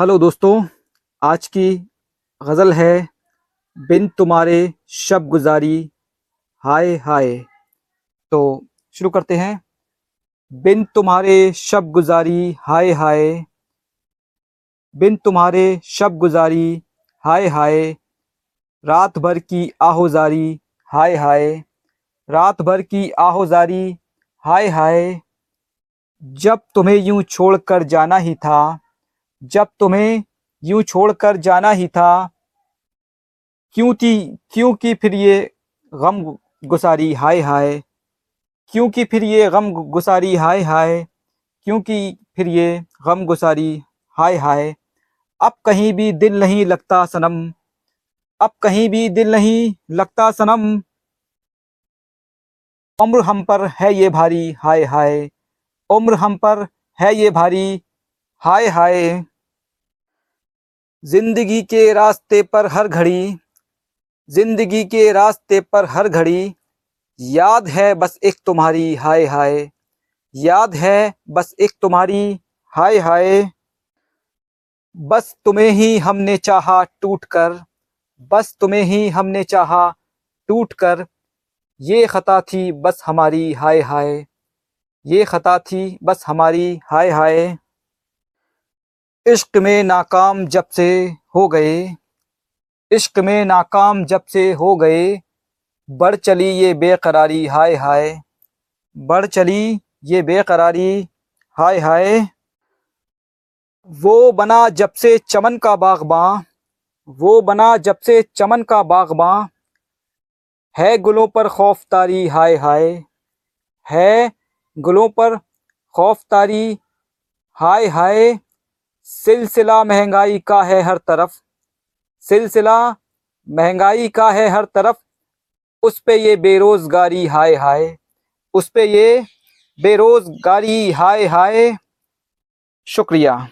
Hello दोस्तों, आज की गज़ल है, बिन तुम्हारे शब गुजारी, हाय हाय। तो शुरू करते हैं। बिन तुम्हारे शब गुजारी, हाय हाय। बिन तुम्हारे शब गुजारी, हाय हाय। रात भर की आहोजारी, हाय हाय। रात भर की आहोजारी, हाय हाय। जब तुम्हें यूँ छोड़कर जाना ही था जब तुम्हें यूँ छोड़कर जाना ही था, क्यों थी, क्यों की फिर ये गम गुसारी, हाय हाय? क्यों की फिर ये गम गुसारी, हाय हाय? क्यों की फिर ये गम गुसारी, हाय हाय? अब कहीं भी दिल नहीं लगता सनम, अब कहीं भी दिल नहीं लगता सनम। उम्र हम पर है ये भारी, हाय हाय? उम्र हम पर है ये भारी हाय हाय। ज़िंदगी के रास्ते पर हर घड़ी, ज़िंदगी के रास्ते पर हर घड़ी, याद है बस एक तुम्हारी, हाय हाय। याद है बस एक तुम्हारी, हाय हाय। बस तुम्हें ही हमने चाहा टूट कर, बस तुम्हें ही हमने चाहा टूट कर। ये खता थी बस हमारी, हाय हाय। ये खता थी बस हमारी, हाय हाय। इश्क में नाकाम जब से हो गए, इश्क में नाकाम जब से हो गए, बढ़ चली ये बेकरारी, हाय हाय। बढ़ चली ये बेकरारी, हाय हाय। वो बना जब से चमन का बागबां, वो बना जब से चमन का बागबां। है गुलों पर खौफ तारी हाय हाय। है गुलों पर खौफ तारी हाय हाय। सिलसिला महँगाई का है हर तरफ़। सिलसिला महँगाई का है हर तरफ़। उस पे ये बेरोजगारी, हाय हाय। उस पे ये बेरोजगारी, हाय हाय। शुक्रिया।